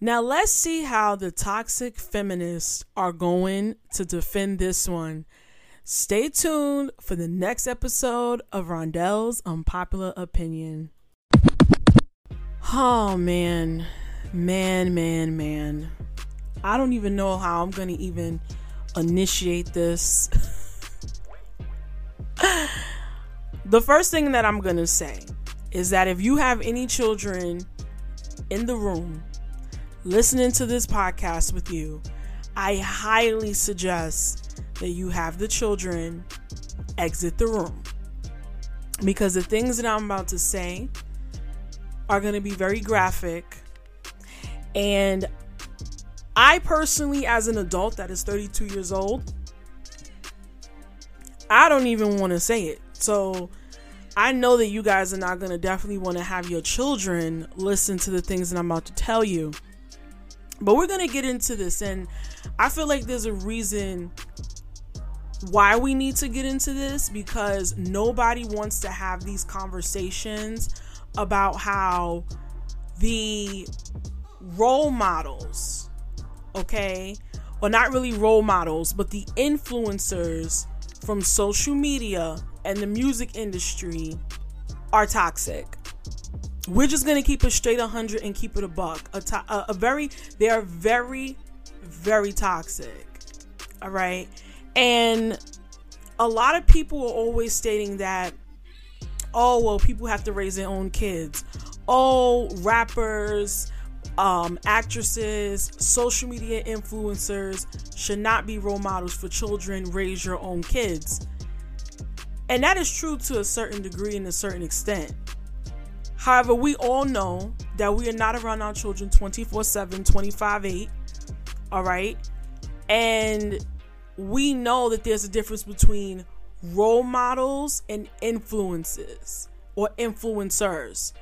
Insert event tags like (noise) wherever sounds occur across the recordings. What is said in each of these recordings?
now let's see how the toxic feminists are going to defend this one. Stay tuned for the next episode of Rondell's Unpopular Opinion. Oh man, man, man, man. I don't even know how I'm going to even initiate this. (laughs) the first thing that I'm going to say is that if you have any children in the room listening to this podcast with you, I highly suggest that you have the children exit the room. Because the things that I'm about to say are going to be very graphic. And I personally, as an adult that is 32 years old, I don't even want to say it. So I know that you guys are not going to definitely want to have your children listen to the things that I'm about to tell you. But we're going to get into this. And I feel like there's a reason why we need to get into this because nobody wants to have these conversations about how the role models, okay, or not really role models, but the influencers from social media and the music industry are toxic. We're just gonna keep it straight 100 and keep it a buck. A, to- a, a very, they are very, very toxic. All right, and a lot of people are always stating that oh well people have to raise their own kids oh rappers um, actresses social media influencers should not be role models for children raise your own kids and that is true to a certain degree and a certain extent however we all know that we are not around our children 24 7 25 8 all right and we know that there's a difference between role models and influences or influencers.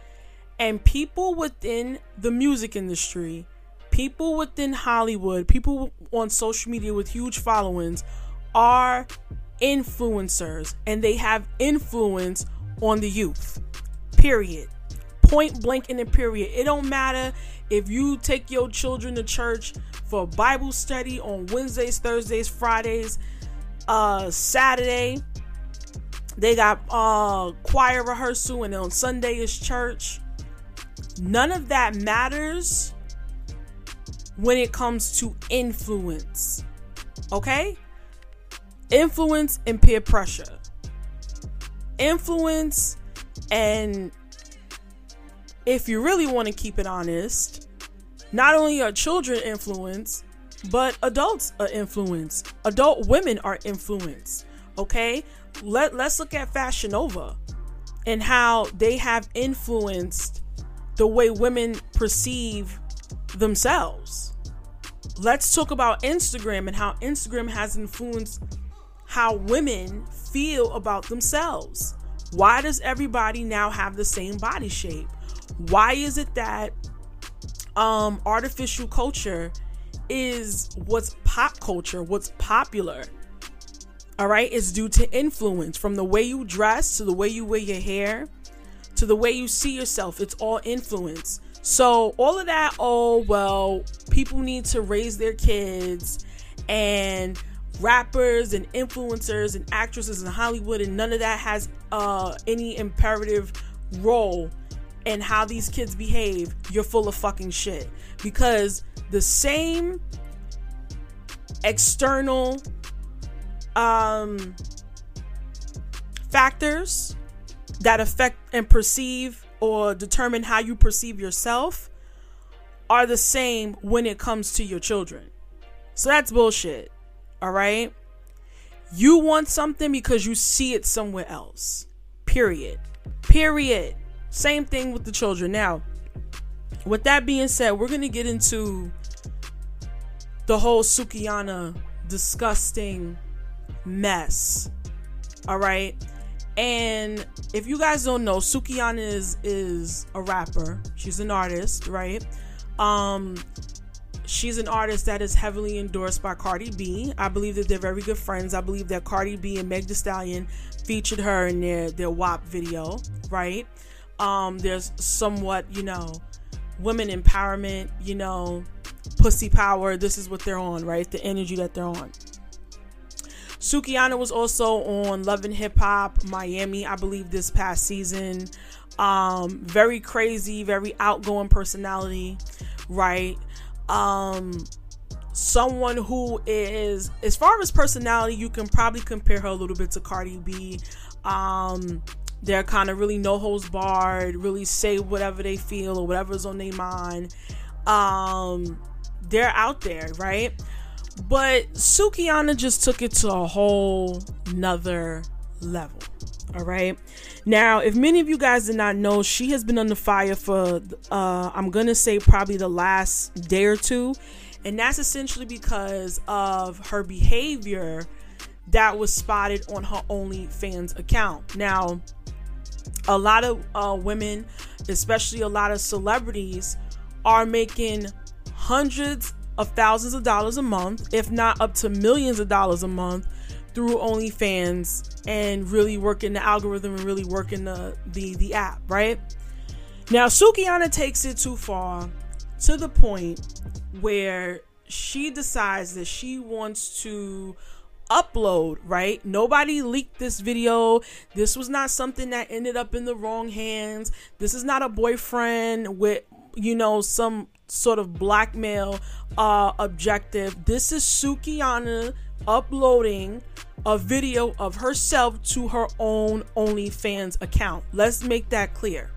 And people within the music industry, people within Hollywood, people on social media with huge followings are influencers and they have influence on the youth. Period. Point blank in the period. It don't matter if you take your children to church for Bible study on Wednesdays, Thursdays, Fridays, uh Saturday they got uh choir rehearsal and on Sunday is church. None of that matters when it comes to influence. Okay? Influence and peer pressure. Influence and if you really want to keep it honest, not only are children influenced, but adults are influenced. Adult women are influenced. Okay? let let's look at Fashion Nova and how they have influenced the way women perceive themselves. Let's talk about Instagram and how Instagram has influenced how women feel about themselves. Why does everybody now have the same body shape? Why is it that um artificial culture is what's pop culture, what's popular? All right, it's due to influence from the way you dress to the way you wear your hair to the way you see yourself. It's all influence. So, all of that, oh, well, people need to raise their kids and rappers and influencers and actresses in Hollywood, and none of that has uh, any imperative role in how these kids behave. You're full of fucking shit because the same external um, factors that affect and perceive or determine how you perceive yourself are the same when it comes to your children. So that's bullshit. All right? You want something because you see it somewhere else. Period. Period. Same thing with the children. Now, with that being said, we're going to get into the whole Sukihana disgusting mess. All right. And if you guys don't know, Sukihana is is a rapper. She's an artist, right? Um she's an artist that is heavily endorsed by Cardi B. I believe that they're very good friends. I believe that Cardi B and Meg Thee Stallion featured her in their their WAP video, right? Um there's somewhat, you know, women empowerment, you know, pussy power. This is what they're on, right? The energy that they're on. Sukihana was also on Love and Hip Hop Miami, I believe, this past season. Um, very crazy, very outgoing personality, right? Um, someone who is, as far as personality, you can probably compare her a little bit to Cardi B. Um, they're kind of really no holds barred, really say whatever they feel or whatever's on their mind. Um, they're out there, right? But Sukihana just took it to a whole nother level. All right. Now, if many of you guys did not know, she has been under fire for, uh, I'm going to say probably the last day or two. And that's essentially because of her behavior that was spotted on her OnlyFans account. Now, a lot of uh, women, especially a lot of celebrities, are making hundreds of thousands of dollars a month, if not up to millions of dollars a month, through OnlyFans and really working the algorithm and really working the the, the app, right? Now, Sukihana takes it too far to the point where she decides that she wants to upload, right? Nobody leaked this video. This was not something that ended up in the wrong hands. This is not a boyfriend with, you know, some sort of blackmail uh, objective. This is Sukihana uploading a video of herself to her own OnlyFans account. Let's make that clear.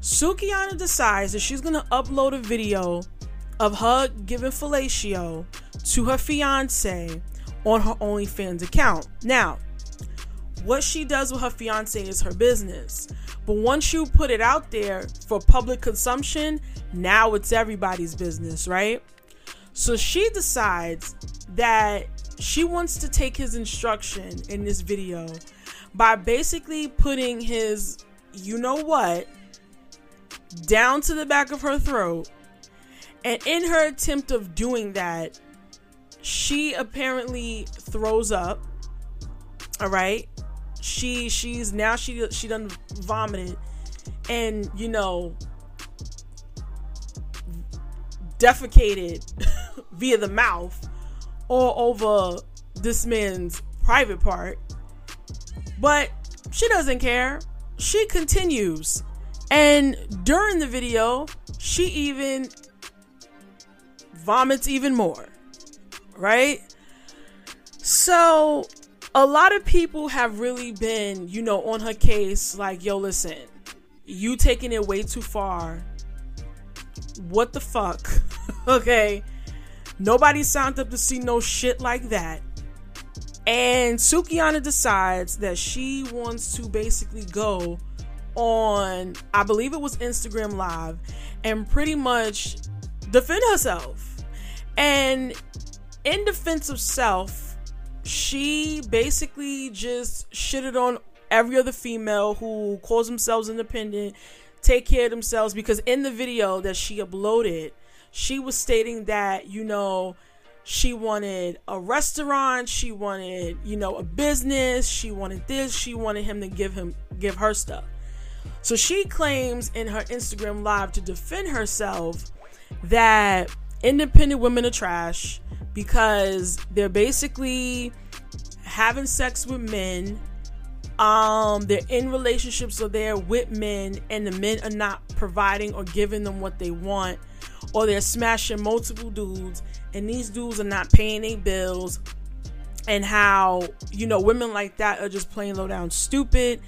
Sukihana decides that she's gonna upload a video of her giving fellatio to her fiance on her OnlyFans account. Now, what she does with her fiance is her business. But once you put it out there for public consumption, now it's everybody's business, right? So she decides that she wants to take his instruction in this video by basically putting his, you know what, down to the back of her throat. And in her attempt of doing that, she apparently throws up. All right. She she's now she she done vomited and you know defecated (laughs) via the mouth or over this man's private part. But she doesn't care. She continues. And during the video, she even vomits even more right? So, a lot of people have really been, you know, on her case like, yo, listen, you taking it way too far. What the fuck? (laughs) okay. Nobody signed up to see no shit like that. And Sukihana decides that she wants to basically go on, I believe it was Instagram Live, and pretty much defend herself. And in defense of self, she basically just shitted on every other female who calls themselves independent, take care of themselves. Because in the video that she uploaded, she was stating that, you know, she wanted a restaurant, she wanted, you know, a business, she wanted this, she wanted him to give him give her stuff. So she claims in her Instagram live to defend herself that independent women are trash because they're basically having sex with men. Um, they're in relationships, so they're with men, and the men are not providing or giving them what they want, or they're smashing multiple dudes, and these dudes are not paying their bills. And how you know women like that are just plain low down stupid.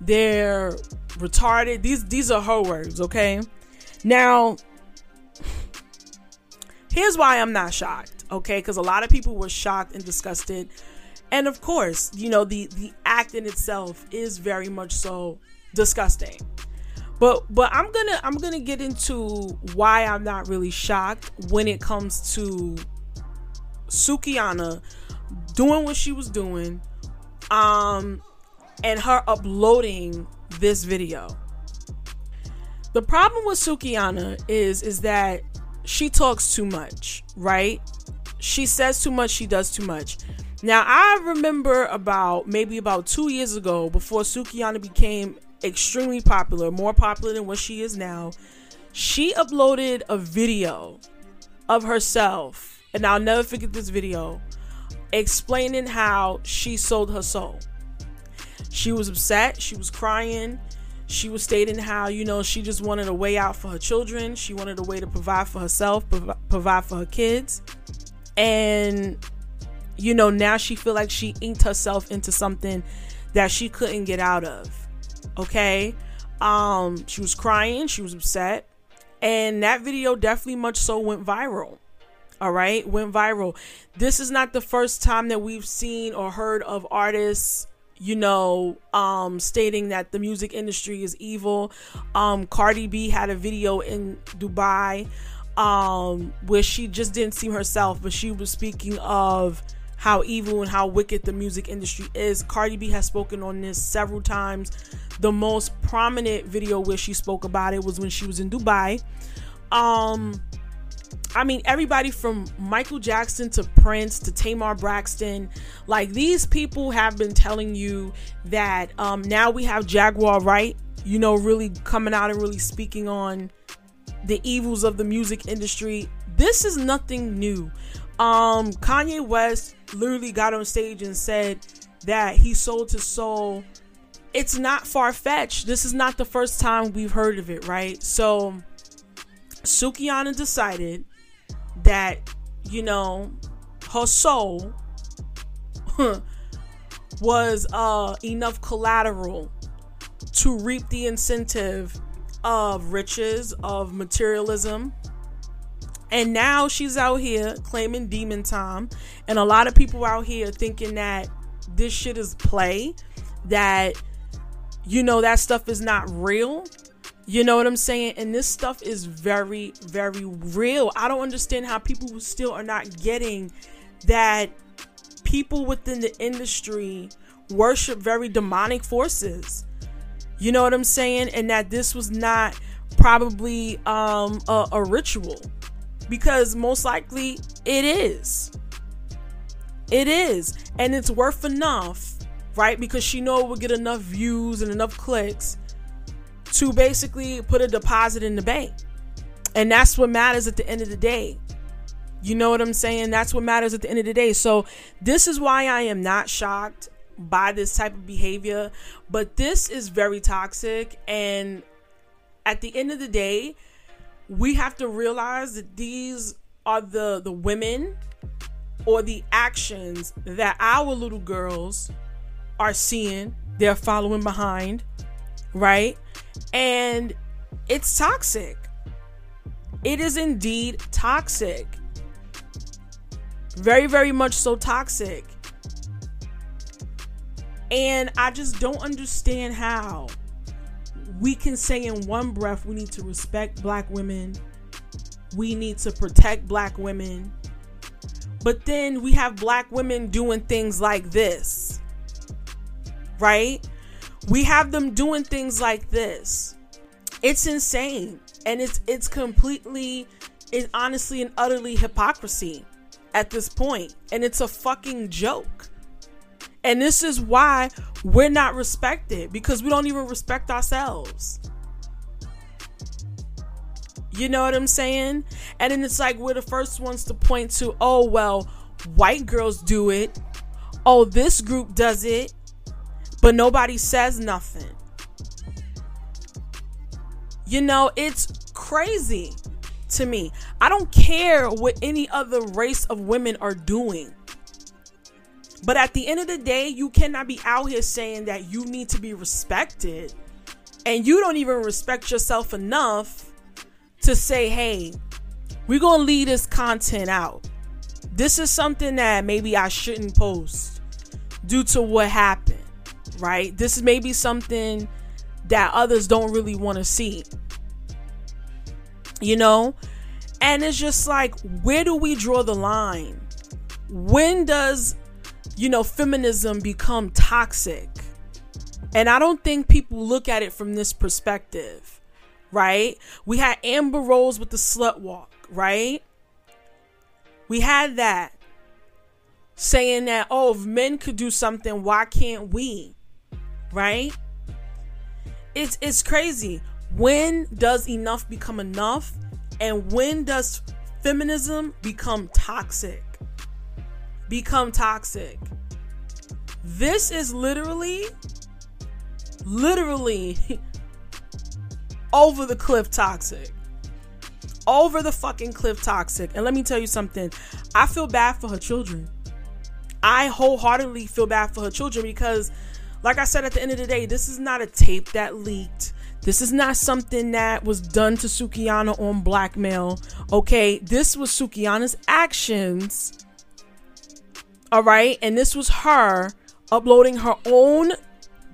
They're retarded. These these are her words, okay? Now, here's why I'm not shocked okay because a lot of people were shocked and disgusted and of course you know the the act in itself is very much so disgusting but but i'm gonna i'm gonna get into why i'm not really shocked when it comes to sukihana doing what she was doing um and her uploading this video the problem with sukihana is is that she talks too much right she says too much, she does too much. Now, I remember about maybe about two years ago, before Sukihana became extremely popular, more popular than what she is now. She uploaded a video of herself, and I'll never forget this video, explaining how she sold her soul. She was upset, she was crying, she was stating how, you know, she just wanted a way out for her children, she wanted a way to provide for herself, prov- provide for her kids. And you know, now she feel like she inked herself into something that she couldn't get out of. Okay? Um she was crying, she was upset, and that video definitely much so went viral. All right, went viral. This is not the first time that we've seen or heard of artists you know, um, stating that the music industry is evil. Um, Cardi B had a video in Dubai um, where she just didn't seem herself, but she was speaking of how evil and how wicked the music industry is. Cardi B has spoken on this several times. The most prominent video where she spoke about it was when she was in Dubai. Um, I mean, everybody from Michael Jackson to Prince to Tamar Braxton, like these people have been telling you that um, now we have Jaguar Wright, you know, really coming out and really speaking on the evils of the music industry. This is nothing new. Um, Kanye West literally got on stage and said that he sold his soul. It's not far fetched. This is not the first time we've heard of it, right? So, Sukihana decided that, you know, her soul (laughs) was uh, enough collateral to reap the incentive of riches, of materialism. And now she's out here claiming demon time. And a lot of people out here thinking that this shit is play, that, you know, that stuff is not real. You know what I'm saying? And this stuff is very, very real. I don't understand how people still are not getting that people within the industry worship very demonic forces. You know what I'm saying? And that this was not probably um, a, a ritual because most likely it is. It is. And it's worth enough, right? Because she know it will get enough views and enough clicks to basically put a deposit in the bank. And that's what matters at the end of the day. You know what I'm saying? That's what matters at the end of the day. So, this is why I am not shocked by this type of behavior, but this is very toxic. And at the end of the day, we have to realize that these are the, the women or the actions that our little girls are seeing, they're following behind, right? And it's toxic. It is indeed toxic. Very, very much so toxic. And I just don't understand how we can say in one breath we need to respect black women, we need to protect black women, but then we have black women doing things like this, right? We have them doing things like this. It's insane. And it's it's completely it's honestly and utterly hypocrisy at this point. And it's a fucking joke. And this is why we're not respected because we don't even respect ourselves. You know what I'm saying? And then it's like we're the first ones to point to, oh, well, white girls do it. Oh, this group does it but nobody says nothing. You know, it's crazy to me. I don't care what any other race of women are doing. But at the end of the day, you cannot be out here saying that you need to be respected and you don't even respect yourself enough to say, hey, we're going to leave this content out. This is something that maybe I shouldn't post due to what happened right? This is maybe something that others don't really want to see. You know? And it's just like, where do we draw the line? When does, you know, feminism become toxic? And I don't think people look at it from this perspective, right? We had Amber Rose with the slut walk, right? We had that saying that, oh, if men could do something, why can't we? right? It's it's crazy. When does enough become enough? And when does feminism become toxic? Become toxic. This is literally, literally (laughs) over the cliff toxic. Over the fucking cliff toxic. And let me tell you something. I feel bad for her children. I wholeheartedly feel bad for her children because, like I said at the end of the day, this is not a tape that leaked. This is not something that was done to Sukihana on blackmail. Okay, this was Sukihana's actions. All right, and this was her uploading her own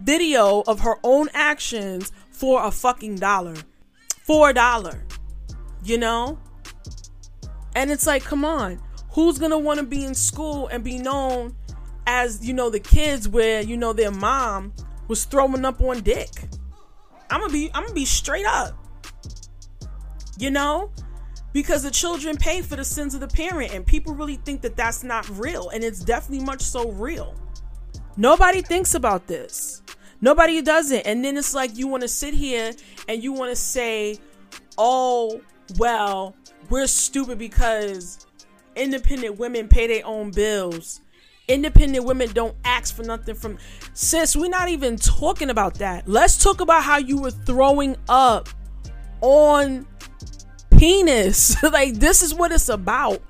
video of her own actions for a fucking dollar. For a dollar. You know? And it's like, come on. Who's gonna wanna be in school and be known as, you know, the kids where, you know, their mom was throwing up on dick? I'm gonna be I'm gonna be straight up. You know? Because the children pay for the sins of the parent, and people really think that that's not real, and it's definitely much so real. Nobody thinks about this. Nobody does it. And then it's like you want to sit here and you want to say, oh, well, we're stupid because independent women pay their own bills. Independent women don't ask for nothing from sis. We're not even talking about that. Let's talk about how you were throwing up on penis. (laughs) like this is what it's about.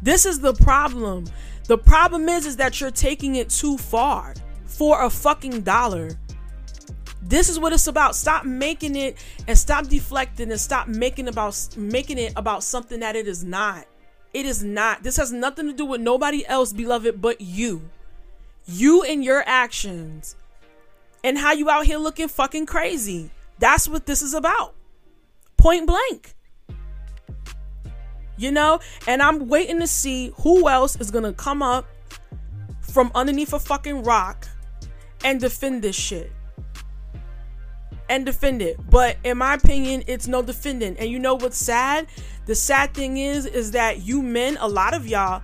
This is the problem. The problem is is that you're taking it too far for a fucking dollar. This is what it's about. Stop making it and stop deflecting and stop making about making it about something that it is not. It is not. This has nothing to do with nobody else, beloved, but you. You and your actions. And how you out here looking fucking crazy. That's what this is about. Point blank. You know? And I'm waiting to see who else is to come up from underneath a fucking rock and defend this shit and defend it. But in my opinion, it's no defending. And you know what's sad? The sad thing is, is that you men, a lot of y'all,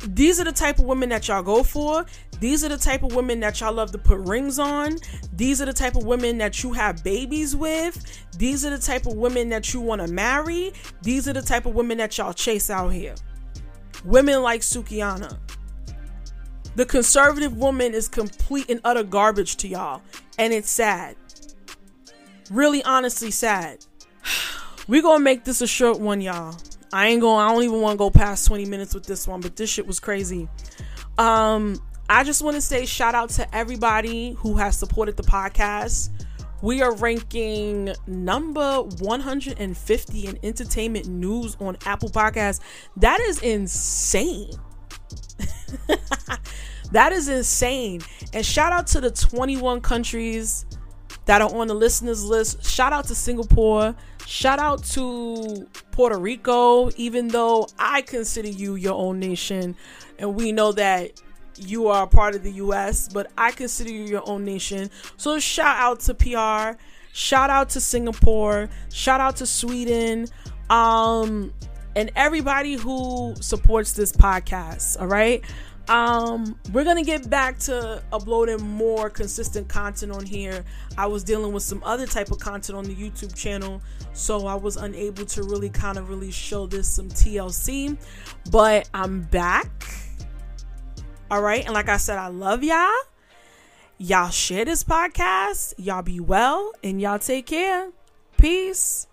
these are the type of women that y'all go for. These are the type of women that y'all love to put rings on. These are the type of women that you have babies with. These are the type of women that you want to marry. These are the type of women that y'all chase out here. Women like Sukihana. The conservative woman is complete and utter garbage to y'all. And it's sad really honestly sad. (sighs) we gonna make this a short one, y'all. I ain't going I don't even want to go past 20 minutes with this one, but this shit was crazy. Um, I just want to say shout out to everybody who has supported the podcast. We are ranking number 150 in entertainment news on Apple Podcasts. That is insane. (laughs) that is insane. And shout out to the 21 countries that are on the listeners list. Shout out to Singapore. Shout out to Puerto Rico, even though I consider you your own nation. And we know that you are a part of the US, but I consider you your own nation. So shout out to PR. Shout out to Singapore. Shout out to Sweden. Um, and everybody who supports this podcast. All right. Um, we're gonna get back to uploading more consistent content on here. I was dealing with some other type of content on the YouTube channel, so I was unable to really kind of really show this some TLC. But I'm back. All right, and like I said, I love y'all. Y'all share this podcast. Y'all be well and y'all take care. Peace.